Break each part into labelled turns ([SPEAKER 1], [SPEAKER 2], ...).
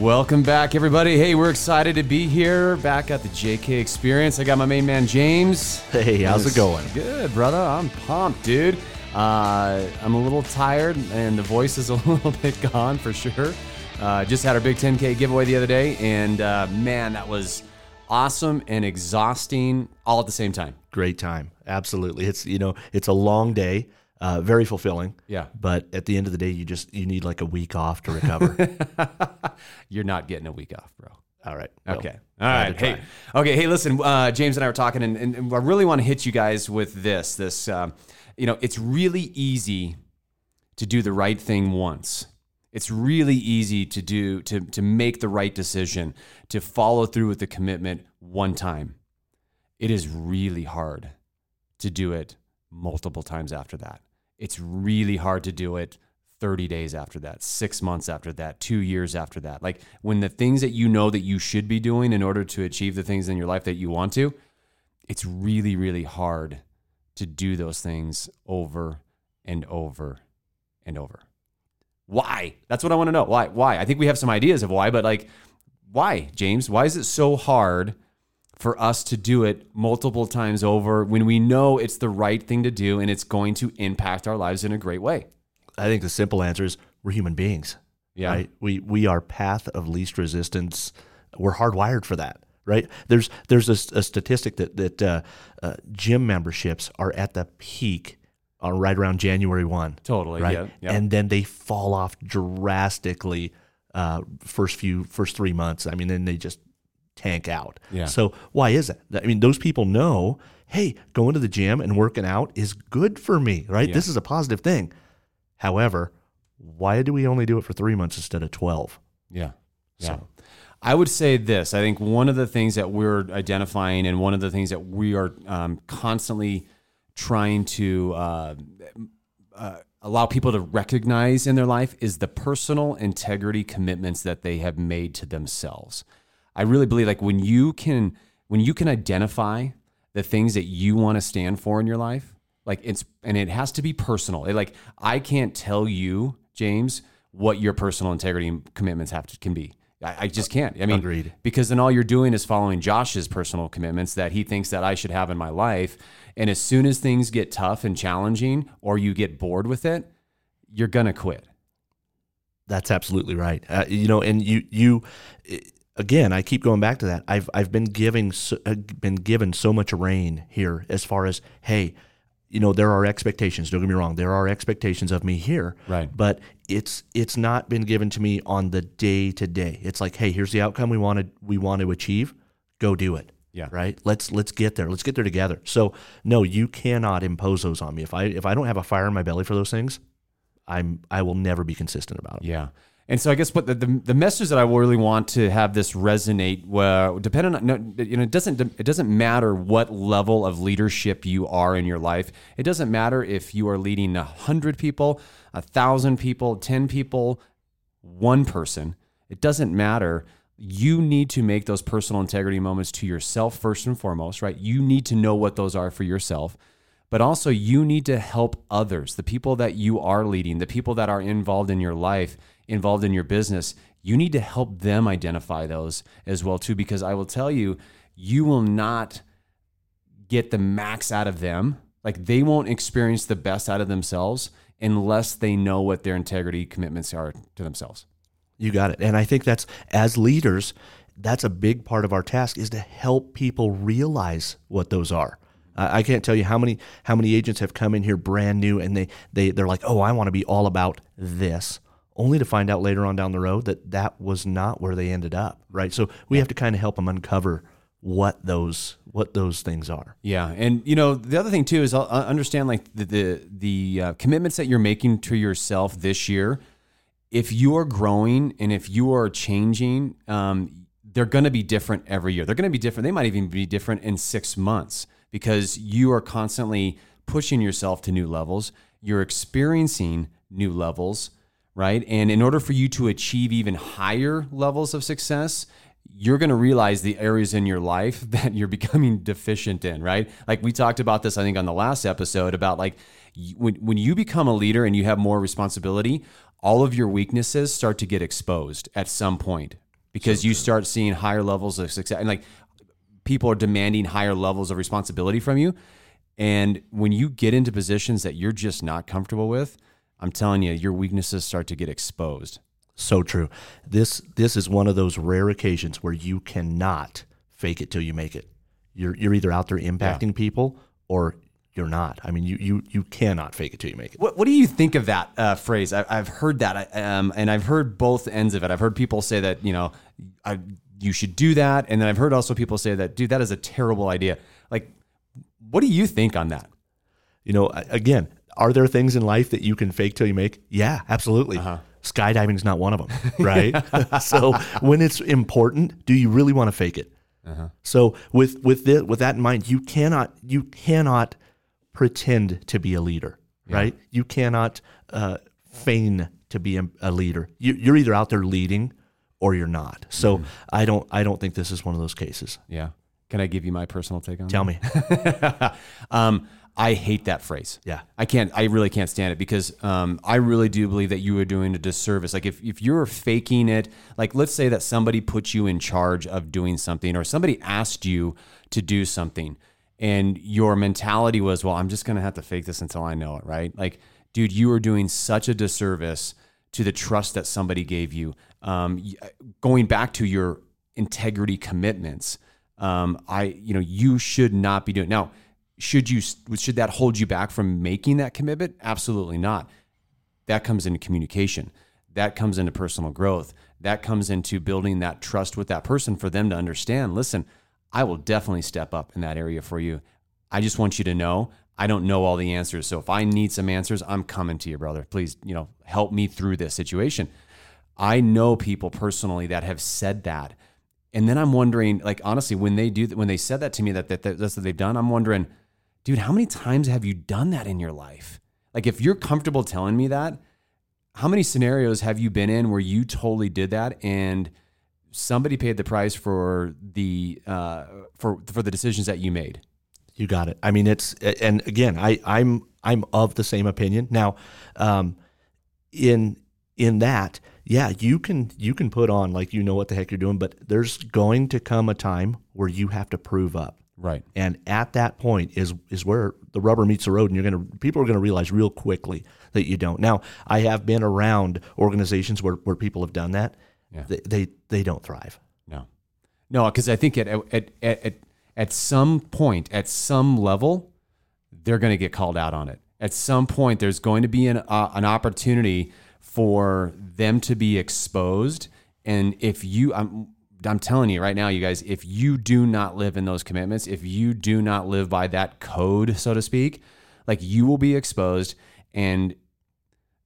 [SPEAKER 1] Welcome back, everybody. Hey, we're excited to be here back at the JK Experience. I got my main man, James.
[SPEAKER 2] Hey, how's it going?
[SPEAKER 1] Good, brother. I'm pumped, dude. Uh, I'm a little tired, and the voice is a little bit gone for sure. Uh, just had our big 10K giveaway the other day, and uh, man, that was awesome and exhausting all at the same time.
[SPEAKER 2] Great time. Absolutely. It's, you know, it's a long day. Uh, very fulfilling.
[SPEAKER 1] Yeah.
[SPEAKER 2] But at the end of the day, you just you need like a week off to recover.
[SPEAKER 1] You're not getting a week off, bro.
[SPEAKER 2] All right.
[SPEAKER 1] Okay. All right. Hey. Okay. Hey, listen. Uh, James and I were talking, and, and, and I really want to hit you guys with this. This, um, you know, it's really easy to do the right thing once. It's really easy to do to to make the right decision, to follow through with the commitment one time. It is really hard to do it multiple times after that. It's really hard to do it 30 days after that, six months after that, two years after that. Like when the things that you know that you should be doing in order to achieve the things in your life that you want to, it's really, really hard to do those things over and over and over. Why? That's what I want to know. Why? Why? I think we have some ideas of why, but like, why, James? Why is it so hard for us to do it multiple times over when we know it's the right thing to do and it's going to impact our lives in a great way?
[SPEAKER 2] I think the simple answer is we're human beings.
[SPEAKER 1] Yeah.
[SPEAKER 2] Right? We we are path of least resistance. We're hardwired for that. Right? There's there's a, a statistic that that uh, uh, gym memberships are at the peak on right around January one.
[SPEAKER 1] Totally.
[SPEAKER 2] Right.
[SPEAKER 1] Yeah. yeah.
[SPEAKER 2] And then they fall off drastically uh, first few first three months. I mean, then they just tank out.
[SPEAKER 1] Yeah.
[SPEAKER 2] So why is that? I mean, those people know, hey, going to the gym and working out is good for me, right?
[SPEAKER 1] Yeah.
[SPEAKER 2] This is a positive thing. However, why do we only do it for three months instead of twelve?
[SPEAKER 1] Yeah. Yeah.
[SPEAKER 2] So-
[SPEAKER 1] I would say this. I think one of the things that we're identifying and one of the things that we are um, constantly trying to uh, uh, allow people to recognize in their life is the personal integrity commitments that they have made to themselves. I really believe like when you can when you can identify the things that you want to stand for in your life, like it's and it has to be personal. It, like I can't tell you, James, what your personal integrity and commitments have to can be. I, I just can't. I mean,
[SPEAKER 2] Agreed.
[SPEAKER 1] because then all you're doing is following Josh's personal commitments that he thinks that I should have in my life. And as soon as things get tough and challenging, or you get bored with it, you're gonna quit.
[SPEAKER 2] That's absolutely right. Uh, you know, and you you again, I keep going back to that. I've I've been giving so, uh, been given so much rein here as far as hey, you know, there are expectations. Don't get me wrong. There are expectations of me here.
[SPEAKER 1] Right.
[SPEAKER 2] But it's it's not been given to me on the day to day. It's like, hey, here's the outcome we wanted we want to achieve. Go do it.
[SPEAKER 1] Yeah.
[SPEAKER 2] Right. Let's let's get there. Let's get there together. So no, you cannot impose those on me. If I if I don't have a fire in my belly for those things, I'm I will never be consistent about it.
[SPEAKER 1] Yeah. And so I guess what the, the, the message that I really want to have this resonate, well, depending on, no, you know, it doesn't, it doesn't matter what level of leadership you are in your life. It doesn't matter if you are leading a hundred people, a thousand people, 10 people, one person. It doesn't matter. You need to make those personal integrity moments to yourself first and foremost, right? You need to know what those are for yourself but also you need to help others, the people that you are leading, the people that are involved in your life, involved in your business. You need to help them identify those as well too because I will tell you you will not get the max out of them. Like they won't experience the best out of themselves unless they know what their integrity commitments are to themselves.
[SPEAKER 2] You got it. And I think that's as leaders, that's a big part of our task is to help people realize what those are. I can't tell you how many how many agents have come in here brand new and they they they're like, "Oh, I want to be all about this." Only to find out later on down the road that that was not where they ended up, right? So we have to kind of help them uncover what those what those things are.
[SPEAKER 1] Yeah, and you know the other thing too is uh, understand like the the, the uh, commitments that you're making to yourself this year. if you are growing and if you are changing, um, they're going to be different every year. They're going to be different. They might even be different in six months because you are constantly pushing yourself to new levels. You're experiencing new levels, right? And in order for you to achieve even higher levels of success, you're going to realize the areas in your life that you're becoming deficient in, right? Like we talked about this, I think, on the last episode about like when, when you become a leader and you have more responsibility, all of your weaknesses start to get exposed at some point because you start seeing higher levels of success. And like people are demanding higher levels of responsibility from you. And when you get into positions that you're just not comfortable with, I'm telling you, your weaknesses start to get exposed.
[SPEAKER 2] So true. This this is one of those rare occasions where you cannot fake it till you make it. You're you're either out there impacting people or you're not. I mean, you you you cannot fake it till you make it.
[SPEAKER 1] What, what do you think of that uh, phrase? I, I've heard that, um, and I've heard both ends of it. I've heard people say that you know, I, you should do that, and then I've heard also people say that, dude, that is a terrible idea. Like, what do you think on that?
[SPEAKER 2] You know, again, are there things in life that you can fake till you make? Yeah, absolutely. Skydiving is not one of them, right? so when it's important, do you really want to fake it? So with with this, with that in mind, you cannot you cannot pretend to be a leader, right? You cannot uh, feign to be a, a leader. You, you're either out there leading or you're not. So I don't I don't think this is one of those cases.
[SPEAKER 1] Yeah. Can I give you my personal take on it?
[SPEAKER 2] Tell me.
[SPEAKER 1] um, I hate that phrase.
[SPEAKER 2] Yeah.
[SPEAKER 1] I can't, I really can't stand it because um, I really do believe that you are doing a disservice. Like if, if you're faking it, like let's say that somebody put you in charge of doing something or somebody asked you to do something and your mentality was, well, I'm just going to have to fake this until I know it, right? Like, dude, you are doing such a disservice to the trust that somebody gave you. Um, going back to your integrity commitments, um, I, you know, you should not be doing now. Should you should that hold you back from making that commitment? Absolutely not. That comes into communication. That comes into personal growth. That comes into building that trust with that person for them to understand. Listen, I will definitely step up in that area for you. I just want you to know I don't know all the answers. So if I need some answers, I'm coming to you, brother. Please, you know, help me through this situation. I know people personally that have said that. And then I'm wondering, like, honestly, when they do, when they said that to me, that, that, that that's what they've done, I'm wondering, dude, how many times have you done that in your life? Like, if you're comfortable telling me that, how many scenarios have you been in where you totally did that and somebody paid the price for the uh, for for the decisions that you made?
[SPEAKER 2] You got it. I mean, it's and again, I I'm I'm of the same opinion. Now, um, in in that, yeah, you can you can put on like you know what the heck you're doing, but there's going to come a time where you have to prove up.
[SPEAKER 1] Right.
[SPEAKER 2] And at that point is is where the rubber meets the road, and you're gonna people are gonna realize real quickly that you don't. Now, I have been around organizations where, where people have done that.
[SPEAKER 1] Yeah.
[SPEAKER 2] They, they they don't thrive.
[SPEAKER 1] No, no, because I think at at, at at at some point, at some level, they're going to get called out on it. At some point, there's going to be an uh, an opportunity for them to be exposed. And if you, I'm I'm telling you right now, you guys, if you do not live in those commitments, if you do not live by that code, so to speak, like you will be exposed, and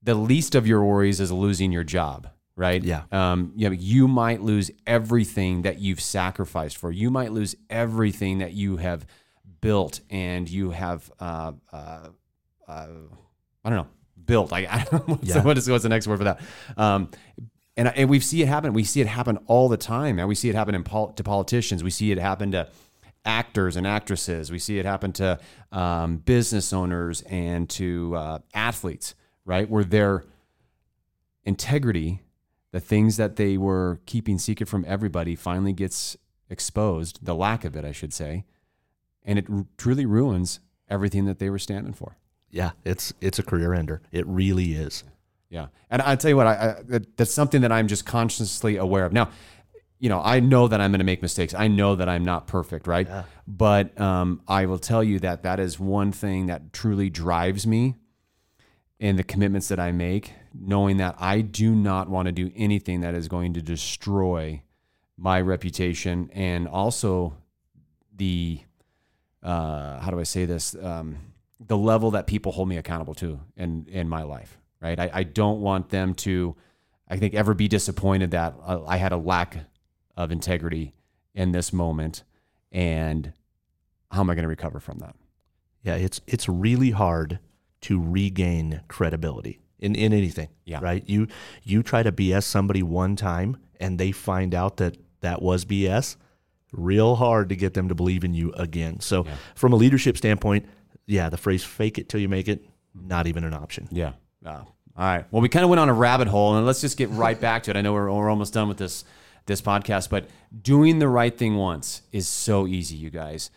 [SPEAKER 1] the least of your worries is losing your job, right?
[SPEAKER 2] Yeah.
[SPEAKER 1] Um, you, know, you might lose everything that you've sacrificed for. You might lose everything that you have built and you have, uh, uh, uh, I don't know, built. I, I don't know what's,
[SPEAKER 2] Yeah.
[SPEAKER 1] what is, what's the next word for that? Um, and, and we see it happen. We see it happen all the time. And we see it happen in pol- to politicians. We see it happen to actors and actresses. We see it happen to um, business owners and to uh, athletes, right? Where their integrity, the things that they were keeping secret from everybody, finally gets exposed, the lack of it, I should say. And it r- truly ruins everything that they were standing for.
[SPEAKER 2] Yeah, it's it's a career ender. It really is.
[SPEAKER 1] Yeah, and I tell you what, I, I that, that's something that I'm just consciously aware of. Now, you know, I know that I'm going to make mistakes. I know that I'm not perfect, right? Yeah. But um, I will tell you that that is one thing that truly drives me in the commitments that I make, knowing that I do not want to do anything that is going to destroy my reputation and also the uh, how do I say this? Um, the level that people hold me accountable to in in my life, right? I, I don't want them to I think ever be disappointed that uh, I had a lack of integrity in this moment, and how am I going to recover from that?
[SPEAKER 2] Yeah, it's it's really hard to regain credibility in, in anything.
[SPEAKER 1] Yeah.
[SPEAKER 2] Right. You you try to BS somebody one time and they find out that that was BS. Real hard to get them to believe in you again. So from a leadership standpoint, yeah, the phrase "fake it till you make it" not even an option.
[SPEAKER 1] Yeah. Wow. All right. Well, we kind of went on a rabbit hole, and let's just get right back to it. I know we're, we're almost done with this this podcast, but doing the right thing once is so easy, you guys.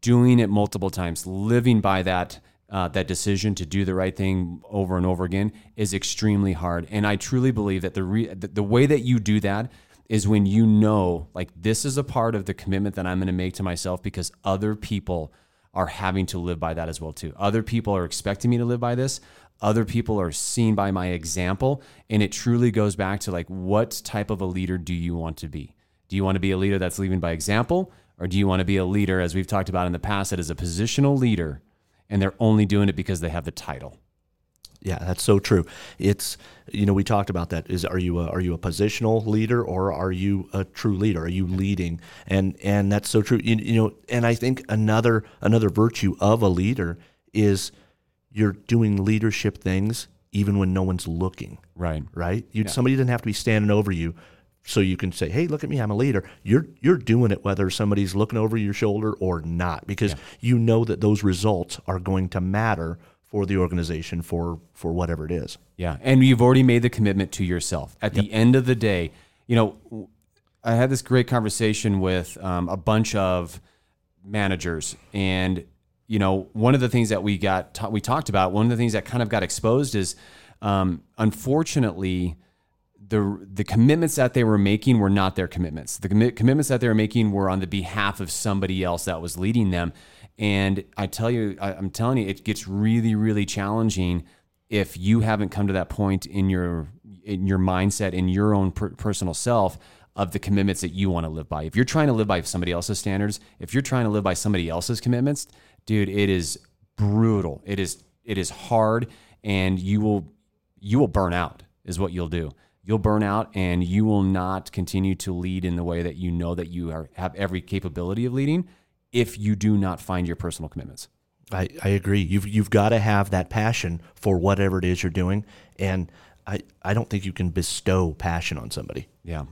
[SPEAKER 1] Doing it multiple times, living by that uh, that decision to do the right thing over and over again is extremely hard. And I truly believe that the re- the, way that you do that is when you know, like, this is a part of the commitment that I'm going to make to myself because other people are having to live by that as well too. Other people are expecting me to live by this. Other people are seen by my example, and it truly goes back to like, what type of a leader do you want to be? Do you want to be a leader that's leading by example, or do you want to be a leader, as we've talked about in the past, that is a positional leader, and they're only doing it because they have the title?
[SPEAKER 2] Yeah, that's so true. It's you know we talked about that. Is are you a, are you a positional leader or are you a true leader? Are you leading? And and that's so true. You, you know, and I think another another virtue of a leader is you're doing leadership things even when no one's looking.
[SPEAKER 1] Right.
[SPEAKER 2] Right. You somebody doesn't have to be standing over you. So you can say, "Hey, look at me! I'm a leader." You're you're doing it whether somebody's looking over your shoulder or not, because you know that those results are going to matter for the organization for for whatever it is.
[SPEAKER 1] Yeah, and you've already made the commitment to yourself. At the end of the day, you know, I had this great conversation with um, a bunch of managers, and you know, one of the things that we got ta- we talked about, one of the things that kind of got exposed is, um, unfortunately, the the commitments that they were making were not their commitments. The commi- commitments that they were making were on the behalf of somebody else that was leading them. And I tell you, I, I'm telling you, it gets really, really challenging if you haven't come to that point in your in your mindset in your own per- personal self of the commitments that you want to live by. If you're trying to live by somebody else's standards, if you're trying to live by somebody else's commitments, dude, it is brutal. It is it is hard and you will you will burn out is what you'll do. You'll burn out and you will not continue to lead in the way that you know that you are have every capability of leading if you do not find your personal commitments.
[SPEAKER 2] I, I agree. You've you've got to have that passion for whatever it is you're doing, and I, I don't think you can bestow passion on somebody.
[SPEAKER 1] Yeah.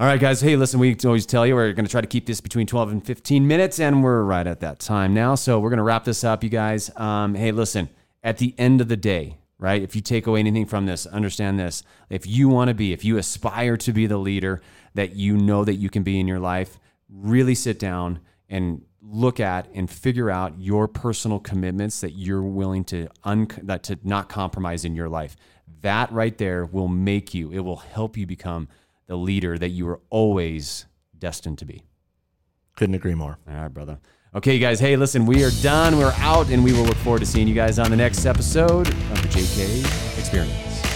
[SPEAKER 1] All right, guys. Hey, listen, we always tell you we're going to try to keep this between 12 and 15 minutes, and we're right at that time now. So we're going to wrap this up, you guys. Um, hey, listen, at the end of the day, right, if you take away anything from this, understand this. If you want to be, if you aspire to be the leader that you know that you can be in your life, really sit down and look at and figure out your personal commitments that you're willing to un- that to not compromise in your life. That right there will make you. It will help you become the leader that you were always destined to be.
[SPEAKER 2] Couldn't agree more.
[SPEAKER 1] All right, brother. Okay, you guys. Hey, listen, we are done. We're out, and we will look forward to seeing you guys on the next episode of the JK Experience.